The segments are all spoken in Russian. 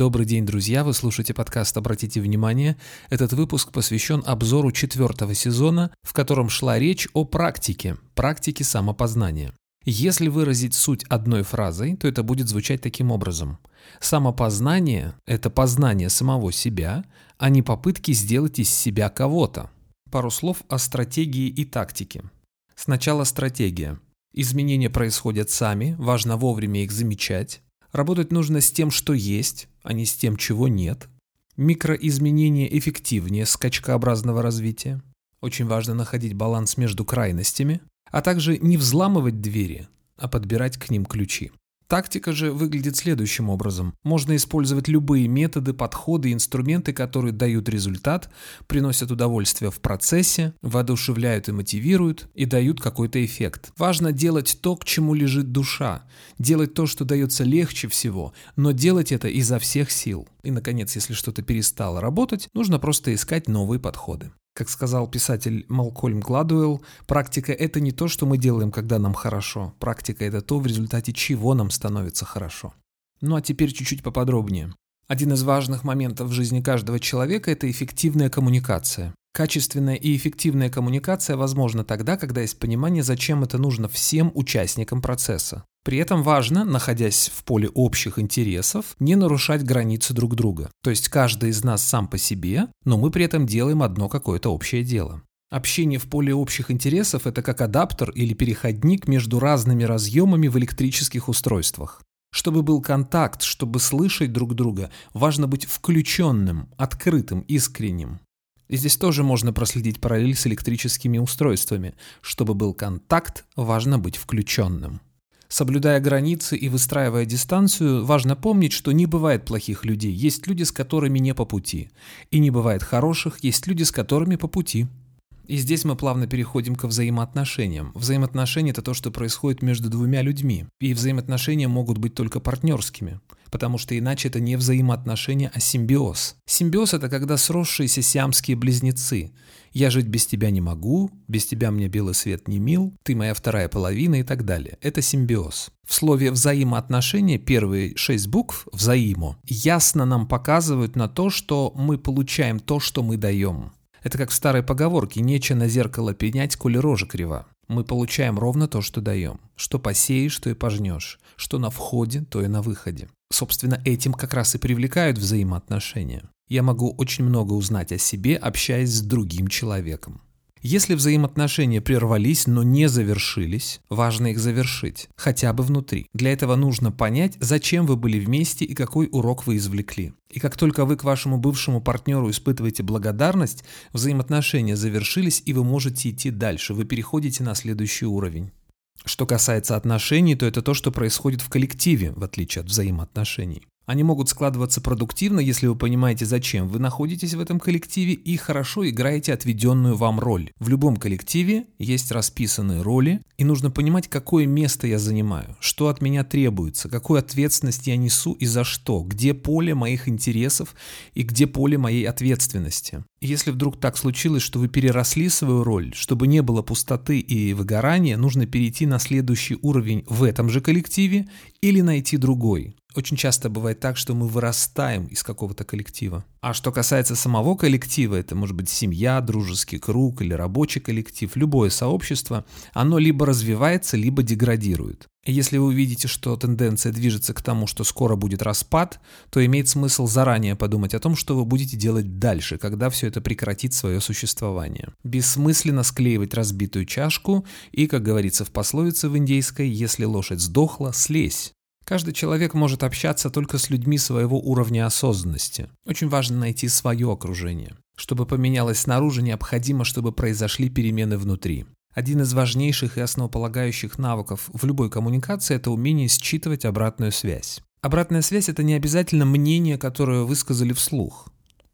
Добрый день, друзья! Вы слушаете подкаст «Обратите внимание». Этот выпуск посвящен обзору четвертого сезона, в котором шла речь о практике, практике самопознания. Если выразить суть одной фразой, то это будет звучать таким образом. Самопознание – это познание самого себя, а не попытки сделать из себя кого-то. Пару слов о стратегии и тактике. Сначала стратегия. Изменения происходят сами, важно вовремя их замечать. Работать нужно с тем, что есть, а не с тем, чего нет. Микроизменения эффективнее скачкообразного развития. Очень важно находить баланс между крайностями, а также не взламывать двери, а подбирать к ним ключи. Тактика же выглядит следующим образом. Можно использовать любые методы, подходы, инструменты, которые дают результат, приносят удовольствие в процессе, воодушевляют и мотивируют, и дают какой-то эффект. Важно делать то, к чему лежит душа, делать то, что дается легче всего, но делать это изо всех сил. И, наконец, если что-то перестало работать, нужно просто искать новые подходы. Как сказал писатель Малкольм Гладуэлл, практика – это не то, что мы делаем, когда нам хорошо. Практика – это то, в результате чего нам становится хорошо. Ну а теперь чуть-чуть поподробнее. Один из важных моментов в жизни каждого человека – это эффективная коммуникация. Качественная и эффективная коммуникация возможна тогда, когда есть понимание, зачем это нужно всем участникам процесса. При этом важно, находясь в поле общих интересов, не нарушать границы друг друга. То есть каждый из нас сам по себе, но мы при этом делаем одно какое-то общее дело. Общение в поле общих интересов – это как адаптер или переходник между разными разъемами в электрических устройствах. Чтобы был контакт, чтобы слышать друг друга, важно быть включенным, открытым, искренним. И здесь тоже можно проследить параллель с электрическими устройствами. Чтобы был контакт, важно быть включенным. Соблюдая границы и выстраивая дистанцию, важно помнить, что не бывает плохих людей, есть люди, с которыми не по пути. И не бывает хороших, есть люди, с которыми по пути. И здесь мы плавно переходим к взаимоотношениям. Взаимоотношения – это то, что происходит между двумя людьми. И взаимоотношения могут быть только партнерскими, потому что иначе это не взаимоотношения, а симбиоз. Симбиоз – это когда сросшиеся сиамские близнецы. «Я жить без тебя не могу», «Без тебя мне белый свет не мил», «Ты моя вторая половина» и так далее. Это симбиоз. В слове «взаимоотношения» первые шесть букв «взаимо» ясно нам показывают на то, что мы получаем то, что мы даем. Это как в старой поговорке «нече на зеркало пенять, коли рожа крива». Мы получаем ровно то, что даем. Что посеешь, то и пожнешь. Что на входе, то и на выходе. Собственно, этим как раз и привлекают взаимоотношения. Я могу очень много узнать о себе, общаясь с другим человеком. Если взаимоотношения прервались, но не завершились, важно их завершить, хотя бы внутри. Для этого нужно понять, зачем вы были вместе и какой урок вы извлекли. И как только вы к вашему бывшему партнеру испытываете благодарность, взаимоотношения завершились, и вы можете идти дальше, вы переходите на следующий уровень. Что касается отношений, то это то, что происходит в коллективе, в отличие от взаимоотношений. Они могут складываться продуктивно, если вы понимаете, зачем вы находитесь в этом коллективе и хорошо играете отведенную вам роль. В любом коллективе есть расписанные роли, и нужно понимать, какое место я занимаю, что от меня требуется, какую ответственность я несу и за что, где поле моих интересов и где поле моей ответственности. Если вдруг так случилось, что вы переросли свою роль, чтобы не было пустоты и выгорания, нужно перейти на следующий уровень в этом же коллективе или найти другой. Очень часто бывает так, что мы вырастаем из какого-то коллектива. А что касается самого коллектива, это может быть семья, дружеский круг или рабочий коллектив, любое сообщество, оно либо развивается, либо деградирует. И если вы увидите, что тенденция движется к тому, что скоро будет распад, то имеет смысл заранее подумать о том, что вы будете делать дальше, когда все это прекратит свое существование. Бессмысленно склеивать разбитую чашку и, как говорится в пословице в индейской, если лошадь сдохла, слезь. Каждый человек может общаться только с людьми своего уровня осознанности. Очень важно найти свое окружение. Чтобы поменялось снаружи, необходимо, чтобы произошли перемены внутри. Один из важнейших и основополагающих навыков в любой коммуникации – это умение считывать обратную связь. Обратная связь – это не обязательно мнение, которое высказали вслух.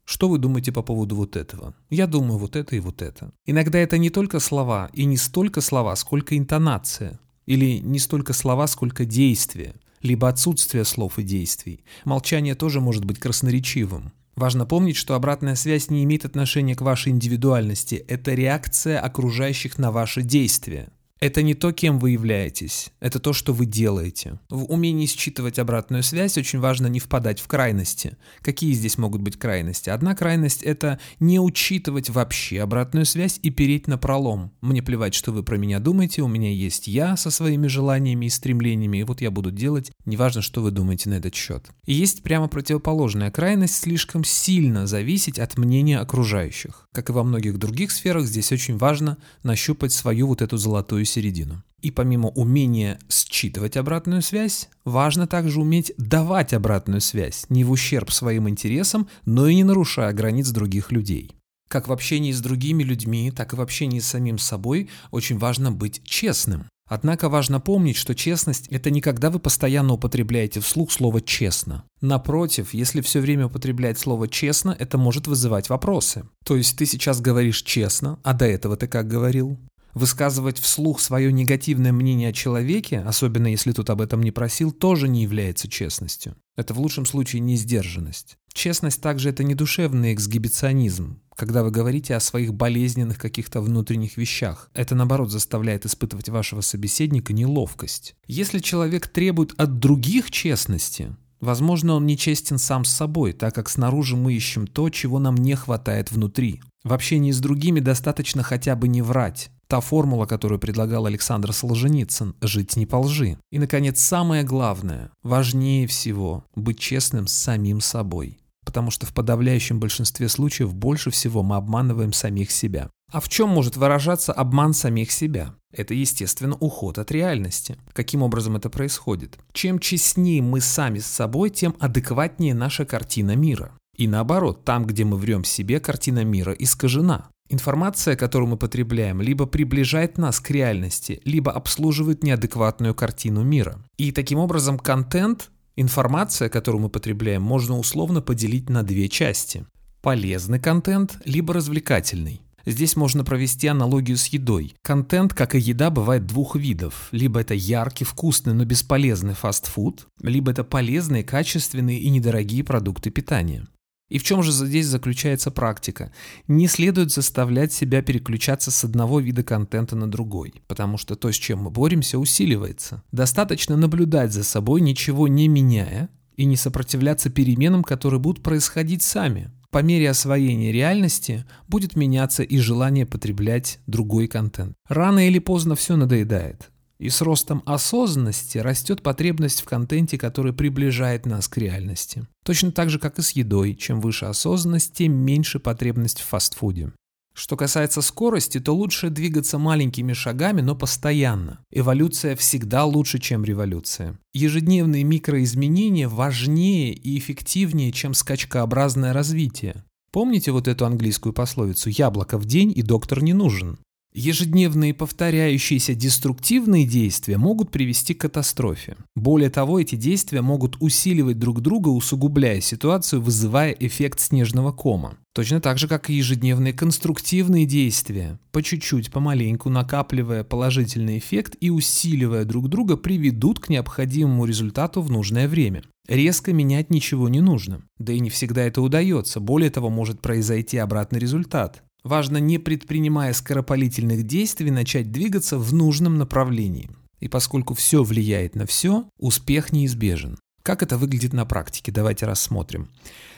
Что вы думаете по поводу вот этого? Я думаю вот это и вот это. Иногда это не только слова, и не столько слова, сколько интонация. Или не столько слова, сколько действия либо отсутствие слов и действий. Молчание тоже может быть красноречивым. Важно помнить, что обратная связь не имеет отношения к вашей индивидуальности, это реакция окружающих на ваши действия. Это не то, кем вы являетесь, это то, что вы делаете. В умении считывать обратную связь очень важно не впадать в крайности. Какие здесь могут быть крайности? Одна крайность – это не учитывать вообще обратную связь и переть на пролом. Мне плевать, что вы про меня думаете, у меня есть я со своими желаниями и стремлениями, и вот я буду делать, неважно, что вы думаете на этот счет. И есть прямо противоположная крайность слишком сильно зависеть от мнения окружающих. Как и во многих других сферах, здесь очень важно нащупать свою вот эту золотую середину. И помимо умения считывать обратную связь, важно также уметь давать обратную связь, не в ущерб своим интересам, но и не нарушая границ других людей. Как в общении с другими людьми, так и в общении с самим собой очень важно быть честным. Однако важно помнить, что честность – это не когда вы постоянно употребляете вслух слово «честно». Напротив, если все время употреблять слово «честно», это может вызывать вопросы. То есть ты сейчас говоришь честно, а до этого ты как говорил? Высказывать вслух свое негативное мнение о человеке, особенно если тут об этом не просил, тоже не является честностью. Это в лучшем случае не сдержанность. Честность также это не душевный эксгибиционизм, когда вы говорите о своих болезненных каких-то внутренних вещах. Это наоборот заставляет испытывать вашего собеседника неловкость. Если человек требует от других честности, Возможно, он нечестен сам с собой, так как снаружи мы ищем то, чего нам не хватает внутри. В общении с другими достаточно хотя бы не врать, Та формула, которую предлагал Александр Солженицын – жить не по лжи. И, наконец, самое главное, важнее всего – быть честным с самим собой. Потому что в подавляющем большинстве случаев больше всего мы обманываем самих себя. А в чем может выражаться обман самих себя? Это, естественно, уход от реальности. Каким образом это происходит? Чем честнее мы сами с собой, тем адекватнее наша картина мира. И наоборот, там, где мы врем себе, картина мира искажена. Информация, которую мы потребляем, либо приближает нас к реальности, либо обслуживает неадекватную картину мира. И таким образом контент, информация, которую мы потребляем, можно условно поделить на две части. Полезный контент, либо развлекательный. Здесь можно провести аналогию с едой. Контент, как и еда, бывает двух видов. Либо это яркий, вкусный, но бесполезный фастфуд, либо это полезные, качественные и недорогие продукты питания. И в чем же здесь заключается практика? Не следует заставлять себя переключаться с одного вида контента на другой, потому что то, с чем мы боремся, усиливается. Достаточно наблюдать за собой, ничего не меняя, и не сопротивляться переменам, которые будут происходить сами. По мере освоения реальности будет меняться и желание потреблять другой контент. Рано или поздно все надоедает. И с ростом осознанности растет потребность в контенте, который приближает нас к реальности. Точно так же, как и с едой. Чем выше осознанность, тем меньше потребность в фастфуде. Что касается скорости, то лучше двигаться маленькими шагами, но постоянно. Эволюция всегда лучше, чем революция. Ежедневные микроизменения важнее и эффективнее, чем скачкообразное развитие. Помните вот эту английскую пословицу «яблоко в день и доктор не нужен»? Ежедневные повторяющиеся деструктивные действия могут привести к катастрофе. Более того, эти действия могут усиливать друг друга, усугубляя ситуацию, вызывая эффект снежного кома. Точно так же, как и ежедневные конструктивные действия, по чуть-чуть, помаленьку накапливая положительный эффект и усиливая друг друга, приведут к необходимому результату в нужное время. Резко менять ничего не нужно. Да и не всегда это удается. Более того, может произойти обратный результат. Важно, не предпринимая скоропалительных действий, начать двигаться в нужном направлении. И поскольку все влияет на все, успех неизбежен. Как это выглядит на практике? Давайте рассмотрим.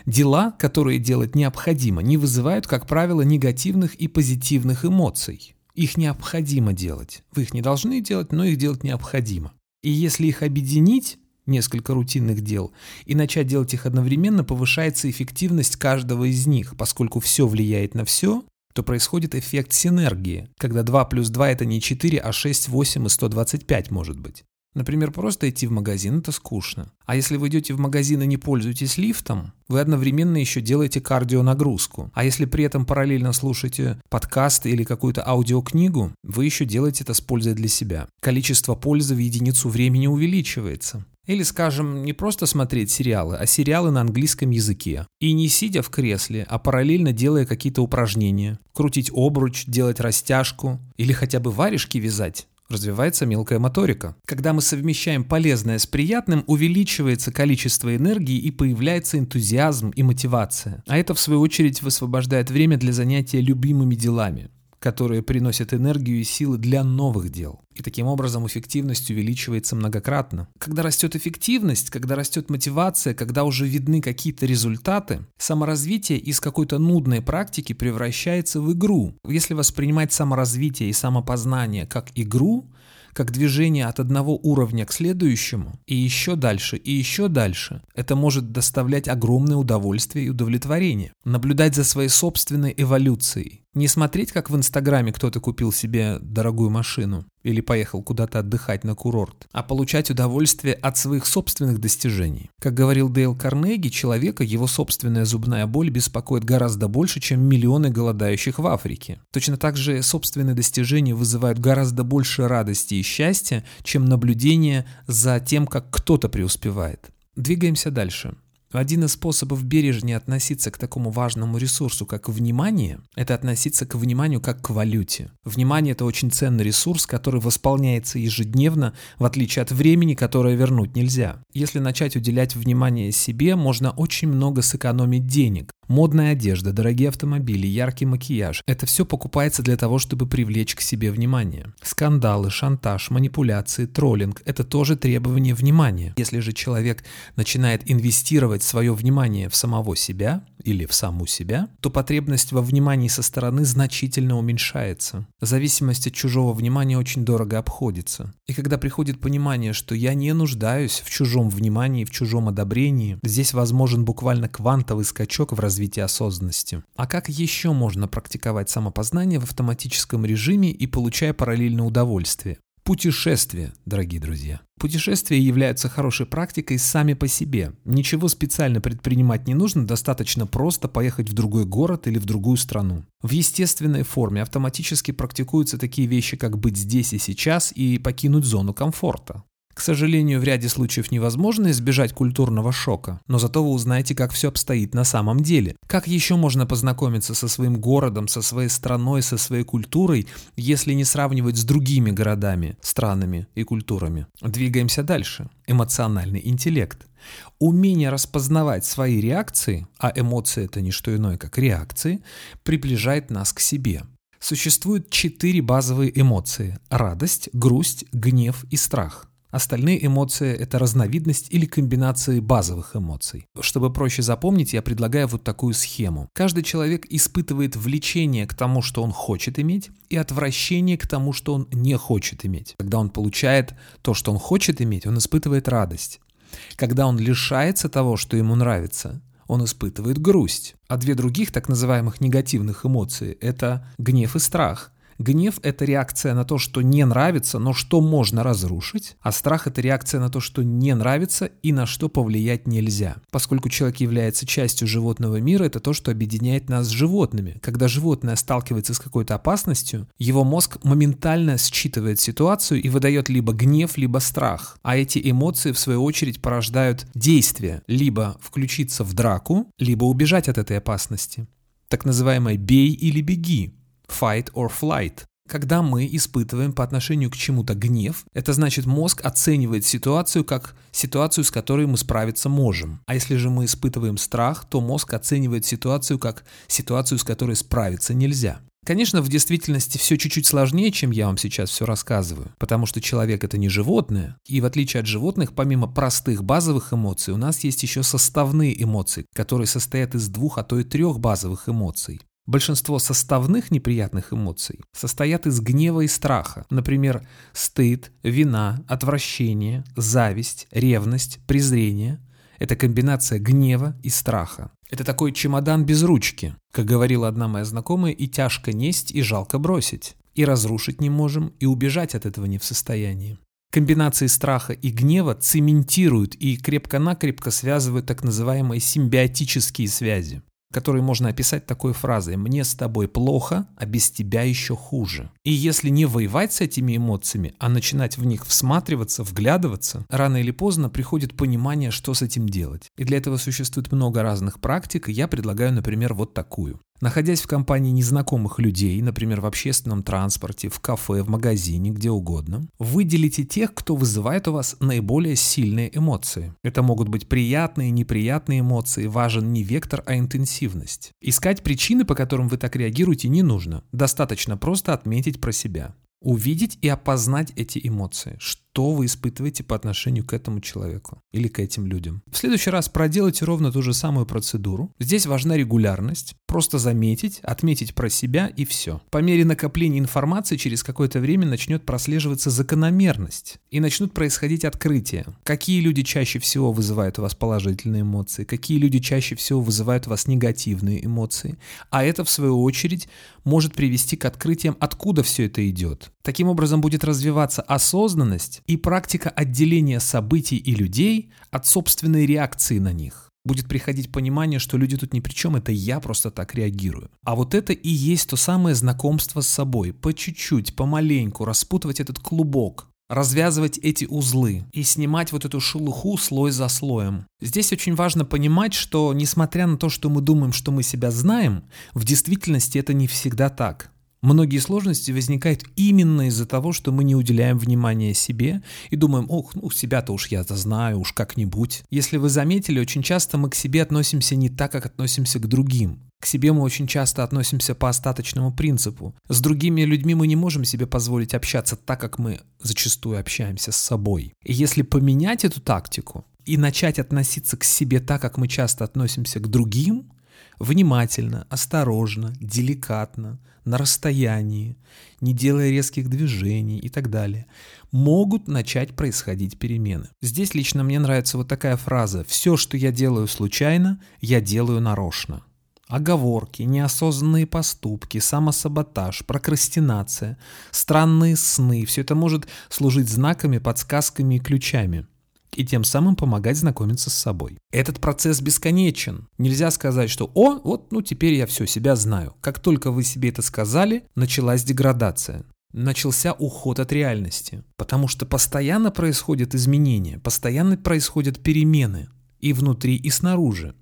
Дела, которые делать необходимо, не вызывают, как правило, негативных и позитивных эмоций. Их необходимо делать. Вы их не должны делать, но их делать необходимо. И если их объединить, несколько рутинных дел, и начать делать их одновременно, повышается эффективность каждого из них, поскольку все влияет на все, то происходит эффект синергии, когда 2 плюс 2 это не 4, а 6, 8 и 125 может быть. Например, просто идти в магазин – это скучно. А если вы идете в магазин и не пользуетесь лифтом, вы одновременно еще делаете кардионагрузку. А если при этом параллельно слушаете подкаст или какую-то аудиокнигу, вы еще делаете это с пользой для себя. Количество пользы в единицу времени увеличивается. Или, скажем, не просто смотреть сериалы, а сериалы на английском языке. И не сидя в кресле, а параллельно делая какие-то упражнения. Крутить обруч, делать растяжку или хотя бы варежки вязать. Развивается мелкая моторика. Когда мы совмещаем полезное с приятным, увеличивается количество энергии и появляется энтузиазм и мотивация. А это, в свою очередь, высвобождает время для занятия любимыми делами которые приносят энергию и силы для новых дел. И таким образом эффективность увеличивается многократно. Когда растет эффективность, когда растет мотивация, когда уже видны какие-то результаты, саморазвитие из какой-то нудной практики превращается в игру. Если воспринимать саморазвитие и самопознание как игру, как движение от одного уровня к следующему, и еще дальше, и еще дальше, это может доставлять огромное удовольствие и удовлетворение. Наблюдать за своей собственной эволюцией, не смотреть, как в Инстаграме кто-то купил себе дорогую машину или поехал куда-то отдыхать на курорт, а получать удовольствие от своих собственных достижений. Как говорил Дейл Карнеги, человека его собственная зубная боль беспокоит гораздо больше, чем миллионы голодающих в Африке. Точно так же собственные достижения вызывают гораздо больше радости и счастья, чем наблюдение за тем, как кто-то преуспевает. Двигаемся дальше. Один из способов бережнее относиться к такому важному ресурсу, как внимание, это относиться к вниманию как к валюте. Внимание – это очень ценный ресурс, который восполняется ежедневно, в отличие от времени, которое вернуть нельзя. Если начать уделять внимание себе, можно очень много сэкономить денег. Модная одежда, дорогие автомобили, яркий макияж – это все покупается для того, чтобы привлечь к себе внимание. Скандалы, шантаж, манипуляции, троллинг – это тоже требование внимания. Если же человек начинает инвестировать свое внимание в самого себя или в саму себя, то потребность во внимании со стороны значительно уменьшается. Зависимость от чужого внимания очень дорого обходится. И когда приходит понимание, что я не нуждаюсь в чужом внимании, в чужом одобрении, здесь возможен буквально квантовый скачок в развитии развития осознанности. А как еще можно практиковать самопознание в автоматическом режиме и получая параллельное удовольствие? Путешествия, дорогие друзья. Путешествия являются хорошей практикой сами по себе. Ничего специально предпринимать не нужно, достаточно просто поехать в другой город или в другую страну. В естественной форме автоматически практикуются такие вещи, как быть здесь и сейчас и покинуть зону комфорта. К сожалению, в ряде случаев невозможно избежать культурного шока, но зато вы узнаете, как все обстоит на самом деле. Как еще можно познакомиться со своим городом, со своей страной, со своей культурой, если не сравнивать с другими городами, странами и культурами? Двигаемся дальше. Эмоциональный интеллект. Умение распознавать свои реакции, а эмоции это не что иное, как реакции, приближает нас к себе. Существует четыре базовые эмоции – радость, грусть, гнев и страх. Остальные эмоции – это разновидность или комбинации базовых эмоций. Чтобы проще запомнить, я предлагаю вот такую схему. Каждый человек испытывает влечение к тому, что он хочет иметь, и отвращение к тому, что он не хочет иметь. Когда он получает то, что он хочет иметь, он испытывает радость. Когда он лишается того, что ему нравится, он испытывает грусть. А две других так называемых негативных эмоции – это гнев и страх – Гнев – это реакция на то, что не нравится, но что можно разрушить, а страх – это реакция на то, что не нравится и на что повлиять нельзя. Поскольку человек является частью животного мира, это то, что объединяет нас с животными. Когда животное сталкивается с какой-то опасностью, его мозг моментально считывает ситуацию и выдает либо гнев, либо страх. А эти эмоции, в свою очередь, порождают действия, либо включиться в драку, либо убежать от этой опасности. Так называемое «бей или беги», fight or flight. Когда мы испытываем по отношению к чему-то гнев, это значит мозг оценивает ситуацию как ситуацию, с которой мы справиться можем. А если же мы испытываем страх, то мозг оценивает ситуацию как ситуацию, с которой справиться нельзя. Конечно, в действительности все чуть-чуть сложнее, чем я вам сейчас все рассказываю, потому что человек это не животное, и в отличие от животных, помимо простых базовых эмоций, у нас есть еще составные эмоции, которые состоят из двух, а то и трех базовых эмоций. Большинство составных неприятных эмоций состоят из гнева и страха. Например, стыд, вина, отвращение, зависть, ревность, презрение. Это комбинация гнева и страха. Это такой чемодан без ручки, как говорила одна моя знакомая, и тяжко несть, и жалко бросить. И разрушить не можем, и убежать от этого не в состоянии. Комбинации страха и гнева цементируют и крепко-накрепко связывают так называемые симбиотические связи который можно описать такой фразой «мне с тобой плохо, а без тебя еще хуже». И если не воевать с этими эмоциями, а начинать в них всматриваться, вглядываться, рано или поздно приходит понимание, что с этим делать. И для этого существует много разных практик, и я предлагаю, например, вот такую. Находясь в компании незнакомых людей, например, в общественном транспорте, в кафе, в магазине, где угодно, выделите тех, кто вызывает у вас наиболее сильные эмоции. Это могут быть приятные, неприятные эмоции, важен не вектор, а интенсивность. Искать причины, по которым вы так реагируете, не нужно. Достаточно просто отметить про себя. Увидеть и опознать эти эмоции. Что вы испытываете по отношению к этому человеку или к этим людям. В следующий раз проделайте ровно ту же самую процедуру. Здесь важна регулярность. Просто заметить, отметить про себя и все. По мере накопления информации через какое-то время начнет прослеживаться закономерность. И начнут происходить открытия. Какие люди чаще всего вызывают у вас положительные эмоции, какие люди чаще всего вызывают у вас негативные эмоции. А это, в свою очередь, может привести к открытиям, откуда все это идет. Таким образом будет развиваться осознанность и практика отделения событий и людей от собственной реакции на них. Будет приходить понимание, что люди тут ни при чем, это я просто так реагирую. А вот это и есть то самое знакомство с собой. По чуть-чуть, помаленьку распутывать этот клубок, развязывать эти узлы и снимать вот эту шелуху слой за слоем. Здесь очень важно понимать, что несмотря на то, что мы думаем, что мы себя знаем, в действительности это не всегда так. Многие сложности возникают именно из-за того, что мы не уделяем внимания себе и думаем, ох, ну себя-то уж я-то знаю, уж как-нибудь. Если вы заметили, очень часто мы к себе относимся не так, как относимся к другим. К себе мы очень часто относимся по остаточному принципу. С другими людьми мы не можем себе позволить общаться так, как мы зачастую общаемся с собой. И если поменять эту тактику и начать относиться к себе так, как мы часто относимся к другим, внимательно, осторожно, деликатно, на расстоянии, не делая резких движений и так далее, могут начать происходить перемены. Здесь лично мне нравится вот такая фраза «все, что я делаю случайно, я делаю нарочно». Оговорки, неосознанные поступки, самосаботаж, прокрастинация, странные сны – все это может служить знаками, подсказками и ключами и тем самым помогать знакомиться с собой. Этот процесс бесконечен. Нельзя сказать, что «О, вот, ну теперь я все, себя знаю». Как только вы себе это сказали, началась деградация. Начался уход от реальности. Потому что постоянно происходят изменения, постоянно происходят перемены и внутри, и снаружи.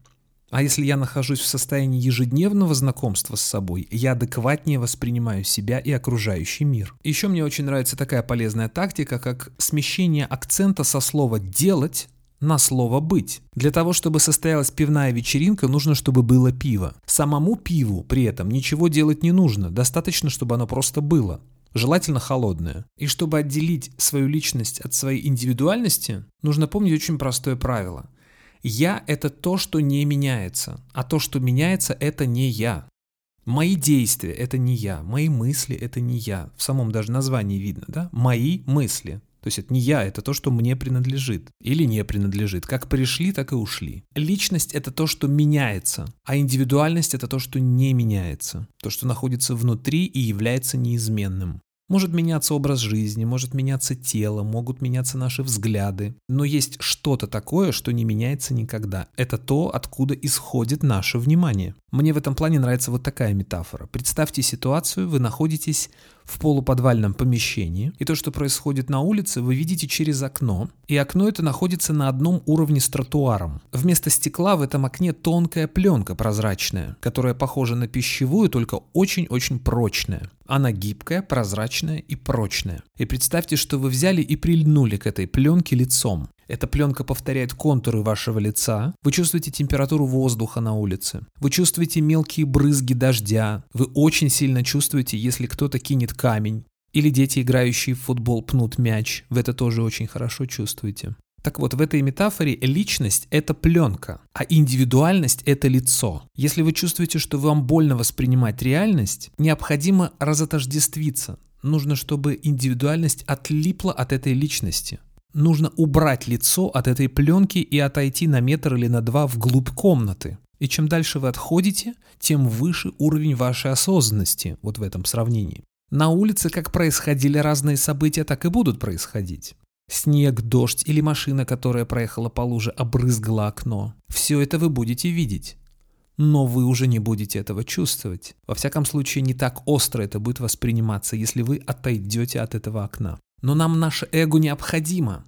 А если я нахожусь в состоянии ежедневного знакомства с собой, я адекватнее воспринимаю себя и окружающий мир. Еще мне очень нравится такая полезная тактика, как смещение акцента со слова «делать» на слово «быть». Для того, чтобы состоялась пивная вечеринка, нужно, чтобы было пиво. Самому пиву при этом ничего делать не нужно, достаточно, чтобы оно просто было. Желательно холодное. И чтобы отделить свою личность от своей индивидуальности, нужно помнить очень простое правило – я – это то, что не меняется, а то, что меняется – это не я. Мои действия – это не я, мои мысли – это не я. В самом даже названии видно, да? Мои мысли. То есть это не я, это то, что мне принадлежит или не принадлежит. Как пришли, так и ушли. Личность – это то, что меняется, а индивидуальность – это то, что не меняется. То, что находится внутри и является неизменным. Может меняться образ жизни, может меняться тело, могут меняться наши взгляды. Но есть что-то такое, что не меняется никогда. Это то, откуда исходит наше внимание. Мне в этом плане нравится вот такая метафора. Представьте ситуацию, вы находитесь в полуподвальном помещении, и то, что происходит на улице, вы видите через окно, и окно это находится на одном уровне с тротуаром. Вместо стекла в этом окне тонкая пленка прозрачная, которая похожа на пищевую, только очень-очень прочная. Она гибкая, прозрачная и прочная. И представьте, что вы взяли и прильнули к этой пленке лицом. Эта пленка повторяет контуры вашего лица. Вы чувствуете температуру воздуха на улице. Вы чувствуете мелкие брызги дождя. Вы очень сильно чувствуете, если кто-то кинет камень. Или дети, играющие в футбол, пнут мяч. Вы это тоже очень хорошо чувствуете. Так вот, в этой метафоре личность – это пленка, а индивидуальность – это лицо. Если вы чувствуете, что вам больно воспринимать реальность, необходимо разотождествиться. Нужно, чтобы индивидуальность отлипла от этой личности нужно убрать лицо от этой пленки и отойти на метр или на два вглубь комнаты. И чем дальше вы отходите, тем выше уровень вашей осознанности вот в этом сравнении. На улице как происходили разные события, так и будут происходить. Снег, дождь или машина, которая проехала по луже, обрызгала окно. Все это вы будете видеть. Но вы уже не будете этого чувствовать. Во всяком случае, не так остро это будет восприниматься, если вы отойдете от этого окна. Но нам наше эго необходимо.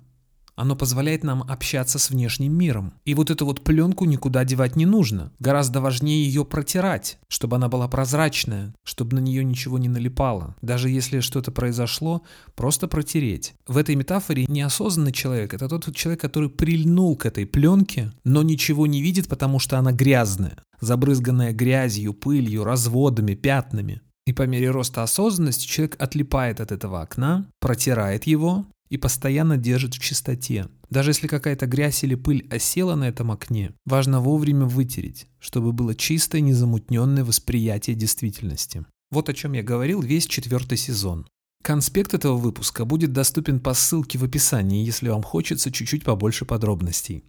Оно позволяет нам общаться с внешним миром. И вот эту вот пленку никуда девать не нужно. Гораздо важнее ее протирать, чтобы она была прозрачная, чтобы на нее ничего не налипало. Даже если что-то произошло, просто протереть. В этой метафоре неосознанный человек – это тот человек, который прильнул к этой пленке, но ничего не видит, потому что она грязная, забрызганная грязью, пылью, разводами, пятнами. И по мере роста осознанности человек отлипает от этого окна, протирает его, и постоянно держит в чистоте. Даже если какая-то грязь или пыль осела на этом окне, важно вовремя вытереть, чтобы было чистое, незамутненное восприятие действительности. Вот о чем я говорил весь четвертый сезон. Конспект этого выпуска будет доступен по ссылке в описании, если вам хочется чуть-чуть побольше подробностей.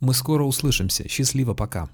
Мы скоро услышимся. Счастливо, пока.